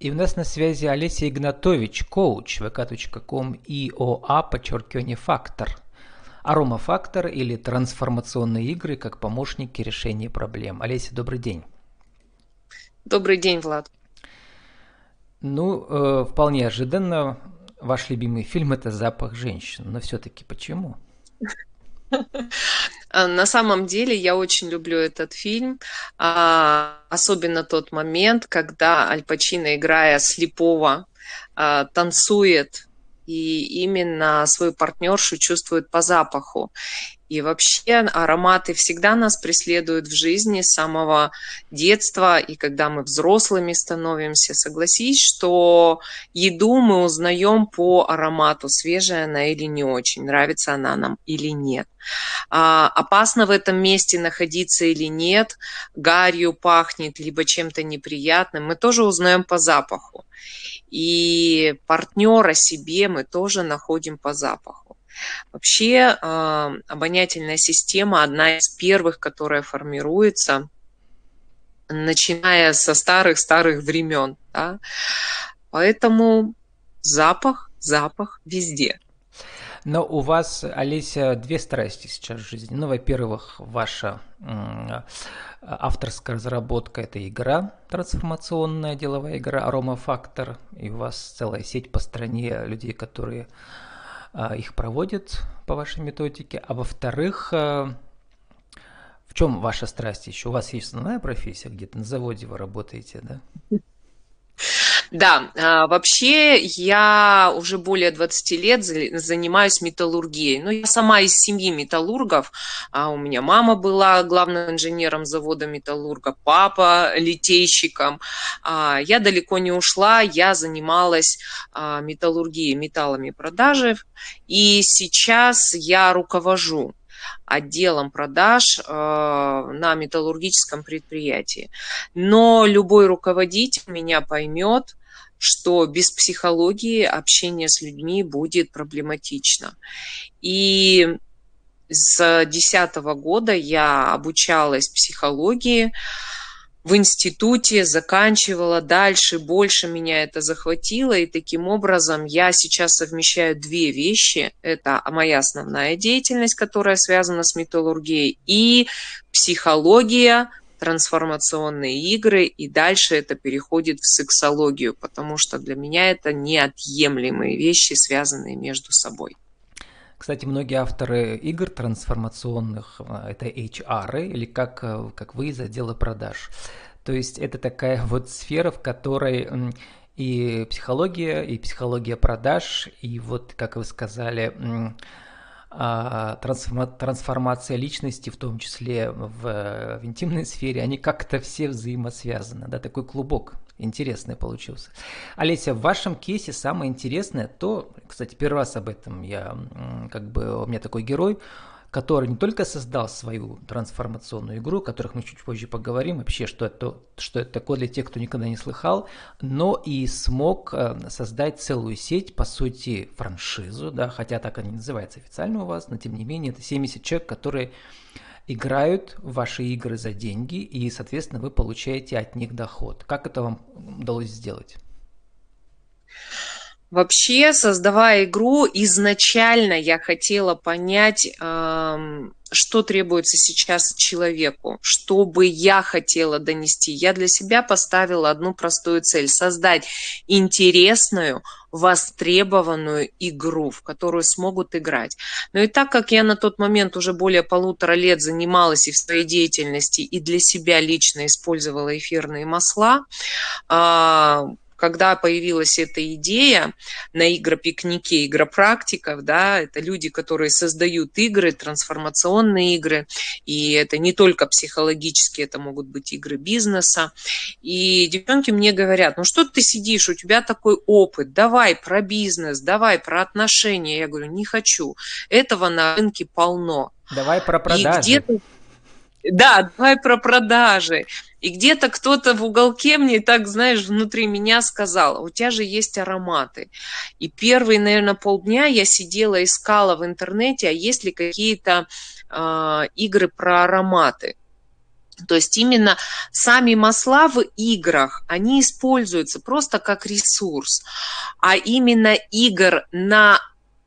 И у нас на связи Олеся Игнатович, коуч, vk.com, ИОА, подчеркивание, фактор. Аромафактор или трансформационные игры как помощники решения проблем. Олеся, добрый день. Добрый день, Влад. Ну, э, вполне ожиданно, ваш любимый фильм – это «Запах женщин». Но все-таки почему? На самом деле я очень люблю этот фильм, а, особенно тот момент, когда Аль Пачино, играя слепого, а, танцует и именно свою партнершу чувствует по запаху. И вообще ароматы всегда нас преследуют в жизни с самого детства, и когда мы взрослыми становимся. Согласись, что еду мы узнаем по аромату, свежая она или не очень, нравится она нам или нет. А, опасно в этом месте находиться или нет, гарью пахнет, либо чем-то неприятным, мы тоже узнаем по запаху. И партнера себе мы тоже находим по запаху. Вообще э, обонятельная система одна из первых, которая формируется, начиная со старых-старых времен. Да? Поэтому запах, запах везде. Но у вас, Олеся, две страсти сейчас в жизни. Ну, во-первых, ваша авторская разработка – это игра, трансформационная деловая игра «Аромафактор». И у вас целая сеть по стране людей, которые а, их проводят по вашей методике, а во-вторых, а, в чем ваша страсть еще? У вас есть основная профессия, где-то на заводе вы работаете, да? Да, а, вообще я уже более 20 лет занимаюсь металлургией. Ну, я сама из семьи металлургов. А у меня мама была главным инженером завода металлурга, папа литейщиком. А, я далеко не ушла, я занималась металлургией, металлами продажи. И сейчас я руковожу отделом продаж э, на металлургическом предприятии. Но любой руководитель меня поймет, что без психологии общение с людьми будет проблематично. И с 2010 года я обучалась психологии, в институте, заканчивала дальше, больше меня это захватило, и таким образом я сейчас совмещаю две вещи. Это моя основная деятельность, которая связана с металлургией, и психология, трансформационные игры, и дальше это переходит в сексологию, потому что для меня это неотъемлемые вещи, связанные между собой. Кстати, многие авторы игр трансформационных – это HR, или как, э, как вы из отдела продаж. То есть это такая вот сфера, в которой и психология, и психология продаж, и вот, как вы сказали, а, трансформация личности, в том числе в, в интимной сфере, они как-то все взаимосвязаны, да, такой клубок интересный получился. Олеся, в вашем кейсе самое интересное то, кстати, первый раз об этом я, как бы, у меня такой герой, который не только создал свою трансформационную игру, о которых мы чуть позже поговорим, вообще, что это, что это такое для тех, кто никогда не слыхал, но и смог э, создать целую сеть, по сути, франшизу, да, хотя так она не называется официально у вас, но тем не менее это 70 человек, которые играют в ваши игры за деньги, и, соответственно, вы получаете от них доход. Как это вам удалось сделать? Вообще, создавая игру, изначально я хотела понять, что требуется сейчас человеку, что бы я хотела донести. Я для себя поставила одну простую цель – создать интересную, востребованную игру, в которую смогут играть. Но и так как я на тот момент уже более полутора лет занималась и в своей деятельности, и для себя лично использовала эфирные масла, а, когда появилась эта идея на игропикнике игропрактиков, да, это люди, которые создают игры, трансформационные игры, и это не только психологические, это могут быть игры бизнеса. И девчонки мне говорят, ну что ты сидишь, у тебя такой опыт, давай про бизнес, давай про отношения. Я говорю, не хочу, этого на рынке полно. Давай про продажи. И где-то да, давай про продажи. И где-то кто-то в уголке мне так, знаешь, внутри меня сказал, у тебя же есть ароматы. И первые, наверное, полдня я сидела, искала в интернете, а есть ли какие-то э, игры про ароматы. То есть именно сами масла в играх, они используются просто как ресурс. А именно игр на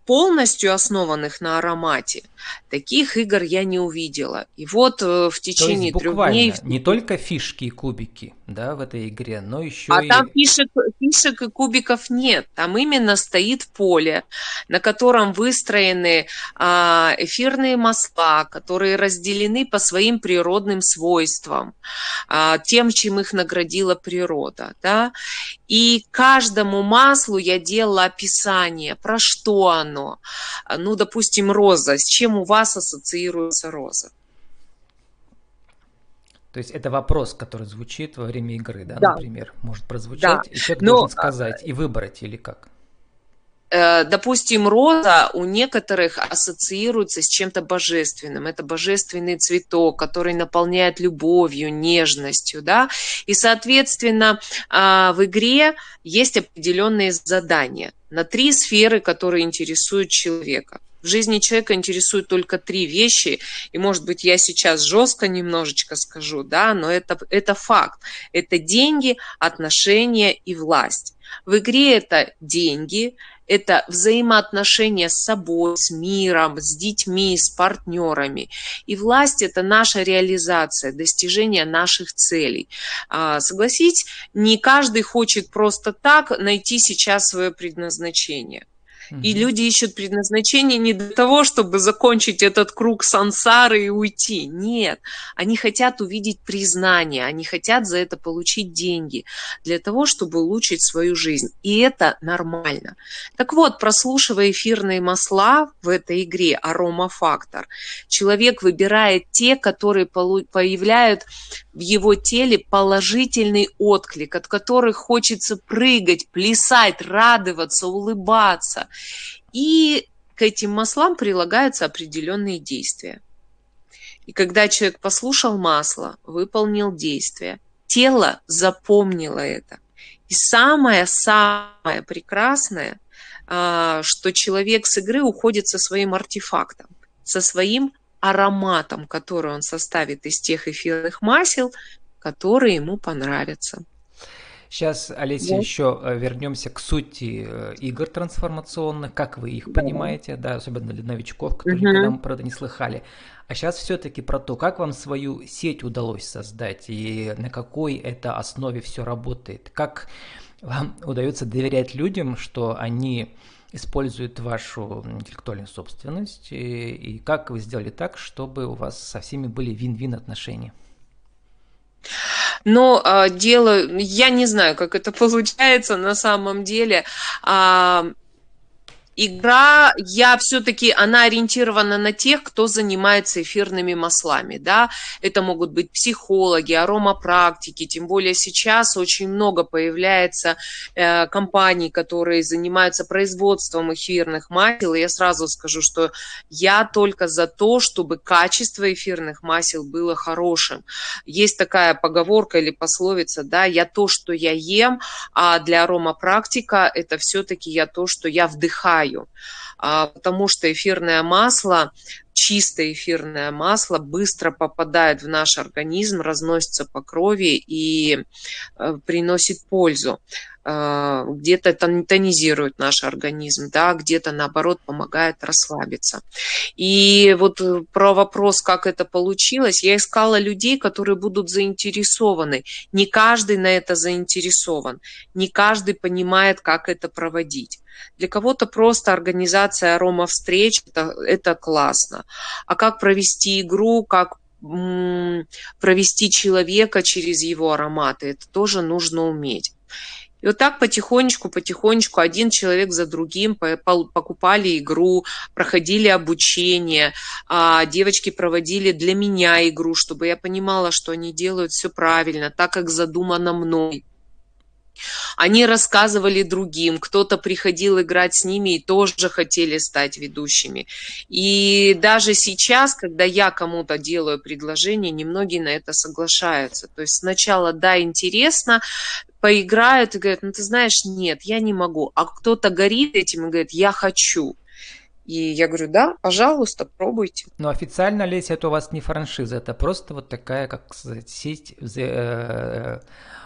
полностью основанных на аромате, таких игр я не увидела. И вот э, в течение трех дней... Не только фишки и кубики, да, в этой игре, но еще а и... там фишек, фишек и кубиков нет. Там именно стоит поле, на котором выстроены а, эфирные масла, которые разделены по своим природным свойствам, а, тем, чем их наградила природа, да. И каждому маслу я делала описание, про что оно. Ну, допустим, роза. С чем у вас ассоциируется роза? То есть это вопрос, который звучит во время игры, да, да. например, может прозвучать, да. и человек Но... должен сказать и выбрать, или как? Э, допустим, роза у некоторых ассоциируется с чем-то божественным. Это божественный цветок, который наполняет любовью, нежностью, да. И, соответственно, а, в игре есть определенные задания на три сферы, которые интересуют человека. В жизни человека интересуют только три вещи, и, может быть, я сейчас жестко немножечко скажу, да, но это, это факт. Это деньги, отношения и власть. В игре это деньги, это взаимоотношения с собой, с миром, с детьми, с партнерами. И власть – это наша реализация, достижение наших целей. А, согласитесь, не каждый хочет просто так найти сейчас свое предназначение. И люди ищут предназначение не для того, чтобы закончить этот круг сансары и уйти. Нет, они хотят увидеть признание, они хотят за это получить деньги, для того, чтобы улучшить свою жизнь. И это нормально. Так вот, прослушивая эфирные масла в этой игре «Аромафактор», человек выбирает те, которые появляют в его теле положительный отклик, от которых хочется прыгать, плясать, радоваться, улыбаться. И к этим маслам прилагаются определенные действия. И когда человек послушал масло, выполнил действие, тело запомнило это. И самое-самое прекрасное, а, что человек с игры уходит со своим артефактом, со своим ароматом, который он составит из тех эфирных масел, которые ему понравятся. Сейчас, Олеся, да. еще э, вернемся к сути э, игр трансформационных, как вы их да. понимаете, да, особенно для новичков, которые угу. никогда, правда, не слыхали. А сейчас все-таки про то, как вам свою сеть удалось создать и на какой это основе все работает, как вам удается доверять людям, что они используют вашу интеллектуальную собственность, и, и как вы сделали так, чтобы у вас со всеми были вин-вин отношения? Но а, дело, я не знаю, как это получается на самом деле. А, игра, я все-таки, она ориентирована на тех, кто занимается эфирными маслами, да, это могут быть психологи, аромапрактики, тем более сейчас очень много появляется э, компаний, которые занимаются производством эфирных масел, и я сразу скажу, что я только за то, чтобы качество эфирных масел было хорошим. Есть такая поговорка или пословица, да, я то, что я ем, а для аромапрактика это все-таки я то, что я вдыхаю чаю, а, потому что эфирное масло, чистое эфирное масло быстро попадает в наш организм, разносится по крови и э, приносит пользу где-то тонизирует наш организм, да, где-то наоборот помогает расслабиться. И вот э, про вопрос, как это получилось, я искала людей, которые будут заинтересованы. Не каждый на это заинтересован, не каждый понимает, как это проводить. Для кого-то просто организация арома-встреч это, это классно. А как провести игру, как провести человека через его ароматы, это тоже нужно уметь. И вот так потихонечку, потихонечку один человек за другим покупали игру, проходили обучение, а девочки проводили для меня игру, чтобы я понимала, что они делают все правильно, так как задумано мной. Они рассказывали другим, кто-то приходил играть с ними и тоже хотели стать ведущими. И даже сейчас, когда я кому-то делаю предложение, немногие на это соглашаются. То есть сначала, да, интересно, поиграют и говорят, ну ты знаешь, нет, я не могу. А кто-то горит этим и говорит, я хочу. И я говорю, да, пожалуйста, пробуйте. Но официально, Леся, это у вас не франшиза, это просто вот такая, как сказать, сеть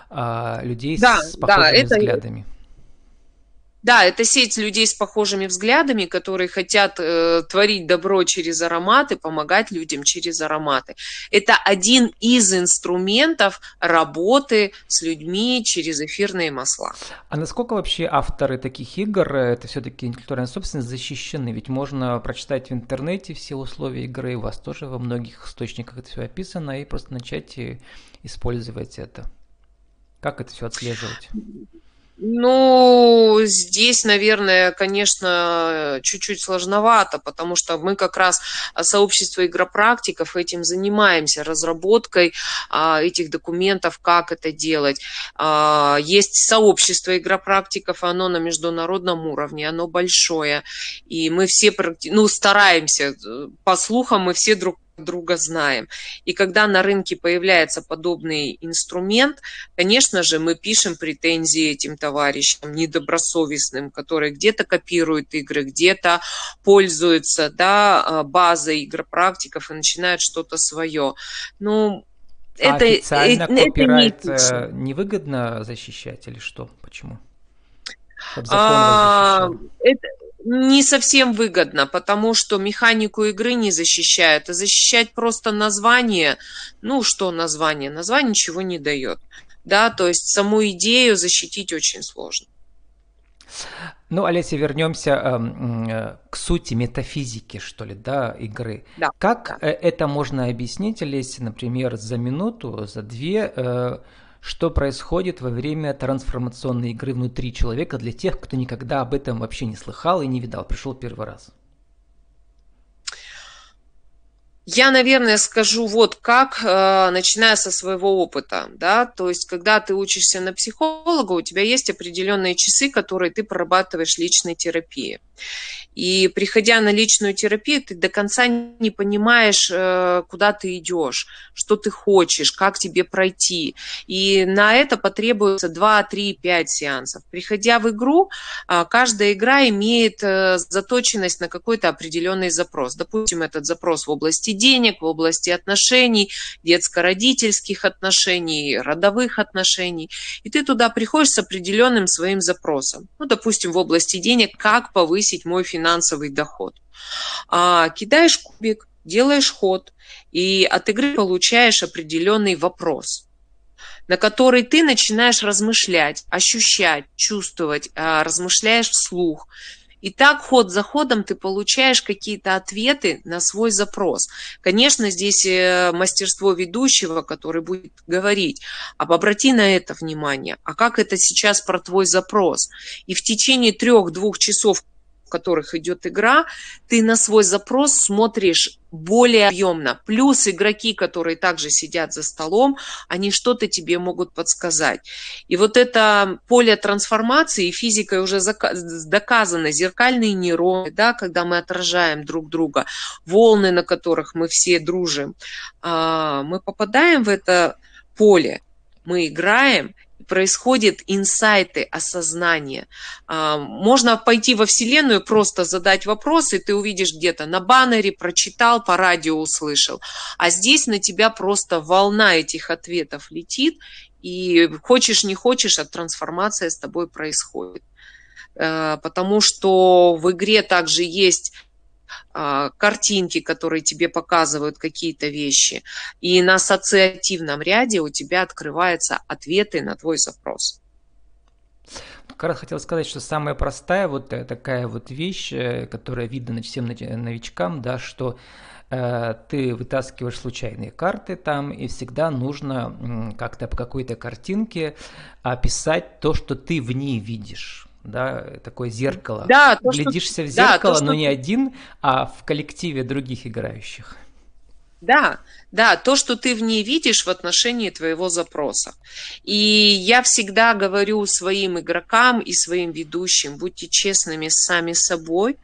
э, э, э, людей да, с похожими да, это, взглядами. Да, это сеть людей с похожими взглядами, которые хотят э, творить добро через ароматы, помогать людям через ароматы. Это один из инструментов работы с людьми через эфирные масла. А насколько вообще авторы таких игр, э, это все-таки интеллектуальная собственность, защищены? Ведь можно прочитать в интернете все условия игры, у вас тоже во многих источниках это все описано, и просто начать использовать это. Как это все отслеживать? Ну, здесь, наверное, конечно, чуть-чуть сложновато, потому что мы как раз а, сообщество игропрактиков этим занимаемся, разработкой а, этих документов, как это делать. А, есть сообщество игропрактиков, оно на международном уровне, оно большое, и мы все ну, стараемся, э, по слухам, мы все друг друга знаем. И когда на рынке появляется подобный инструмент, конечно же, мы пишем претензии этим товарищам недобросовестным, которые где-то копируют игры, где-то пользуются да, а, базой игропрактиков и начинают что-то свое. Ну, а это, официально это, копирайт это не невыгодно защищать или что? Почему? А, это, не совсем выгодно, потому что механику игры не защищает, а защищать просто название, ну что название, название ничего не дает, да, то есть саму идею защитить очень сложно. Ну, Олеся, вернемся эм, э, к сути метафизики, что ли, да, игры. Да. Как да. Э, это можно объяснить, Олеся, например, за минуту, за две, э, что происходит во время трансформационной игры внутри человека для тех, кто никогда об этом вообще не слыхал и не видал, пришел первый раз. Я, наверное, скажу вот как, э, начиная со своего опыта, да, то есть, когда ты учишься на психолога, у тебя есть определенные часы, которые ты прорабатываешь личной терапии. И приходя на личную терапию, ты до конца не понимаешь, э, куда ты идешь, что ты хочешь, как тебе пройти. И на это потребуется 2, 3, 5 сеансов. Приходя в игру, а, каждая игра имеет э, заточенность на какой-то определенный запрос. Допустим, этот запрос в области денег, в области отношений, детско-родительских отношений, родовых отношений. И ты туда приходишь с определенным своим запросом. Ну, допустим, в области денег, как повысить мой финансовый доход. А, кидаешь кубик, делаешь ход, и от игры получаешь определенный вопрос на который ты начинаешь размышлять, ощущать, чувствовать, а, размышляешь вслух. И так ход за ходом ты получаешь какие-то ответы на свой запрос. Конечно, здесь э, мастерство ведущего, который будет говорить, а обрати на это внимание, а как это сейчас про твой запрос. И в течение трех-двух часов, в которых идет игра, ты на свой запрос смотришь более объемно. Плюс игроки, которые также сидят за столом, они что-то тебе могут подсказать. И вот это поле трансформации, физикой уже доказано, зеркальные нейроны, да, когда мы отражаем друг друга, волны, на которых мы все дружим, а, мы попадаем в это поле, мы играем, происходят инсайты осознания. А, можно пойти во Вселенную, просто задать вопрос, и ты увидишь где-то на баннере, прочитал, по радио услышал. А здесь на тебя просто волна этих ответов летит, и хочешь не хочешь, а трансформация с тобой происходит. Э, потому что в игре также есть картинки, которые тебе показывают какие-то вещи. И на ассоциативном ряде у тебя открываются ответы на твой запрос. Как раз хотел сказать, что самая простая вот такая вот вещь, э, которая видна всем новичкам, да, что э, ты вытаскиваешь случайные карты там, и всегда нужно как-то по какой-то картинке описать то, что ты в ней видишь да, такое зеркало. Да, то, Глядишься что... в зеркало, да, то, но что... не один, а в коллективе других играющих. Да, да, то, что ты в ней видишь в отношении твоего запроса. И я всегда говорю своим игрокам и своим ведущим, будьте честными сами собой,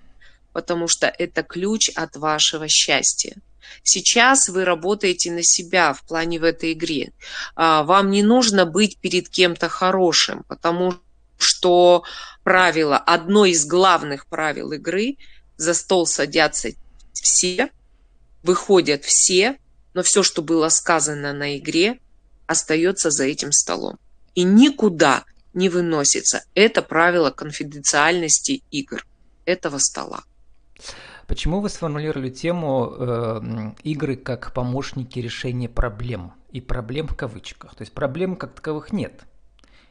потому что это ключ от вашего счастья. Сейчас вы работаете на себя в плане в этой игре. А, вам не нужно быть перед кем-то хорошим, потому что правило, одно из главных правил игры за стол садятся все, выходят все, но все, что было сказано на игре, остается за этим столом. И никуда не выносится. Это правило конфиденциальности игр этого стола. Почему вы сформулировали тему э, игры как помощники решения проблем? И проблем в кавычках. То есть проблем как таковых нет.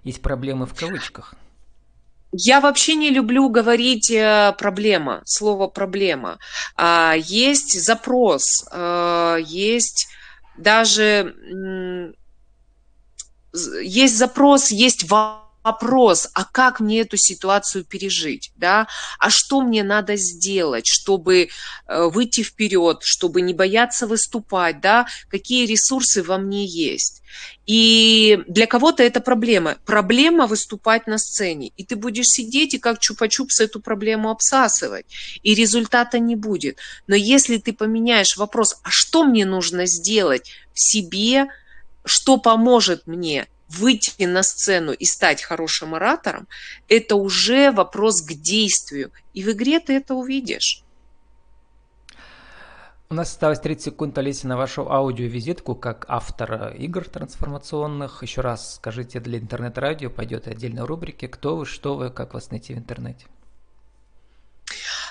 Есть проблемы в кавычках. Я вообще не люблю говорить э, проблема, слово проблема. А, есть запрос, э, есть даже есть запрос, есть вопрос вопрос, а как мне эту ситуацию пережить, да, а что мне надо сделать, чтобы э, выйти вперед, чтобы не бояться выступать, да, какие ресурсы во мне есть. И для кого-то это проблема. Проблема выступать на сцене. И ты будешь сидеть и как чупа-чупс эту проблему обсасывать. И результата не будет. Но если ты поменяешь вопрос, а что мне нужно сделать в себе, что поможет мне выйти на сцену и стать хорошим оратором, это уже вопрос к действию. И в игре ты это увидишь. У нас осталось 30 секунд, Олеся, на вашу аудиовизитку как автора игр трансформационных. Еще раз скажите, для интернет-радио пойдет отдельная рубрики «Кто вы?», «Что вы?», «Как вас найти в интернете?».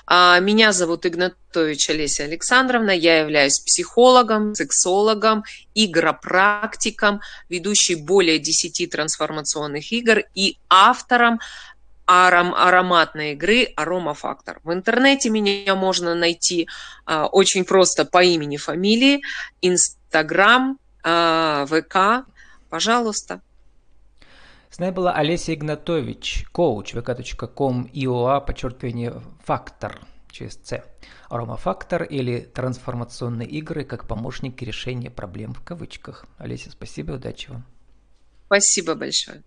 А, меня зовут Игнатович Олеся Александровна, я являюсь психологом, сексологом, игропрактиком, ведущей более 10 трансформационных игр и автором аром, ароматной игры «Аромафактор». В интернете меня можно найти а, очень просто по имени, фамилии, Инстаграм, а, ВК. Пожалуйста. С нами была Олеся Игнатович, коуч vk.com ИОА, подчеркивание фактор через С. Аромафактор или трансформационные игры как помощники решения проблем в кавычках. Олеся, спасибо, удачи вам. Спасибо большое.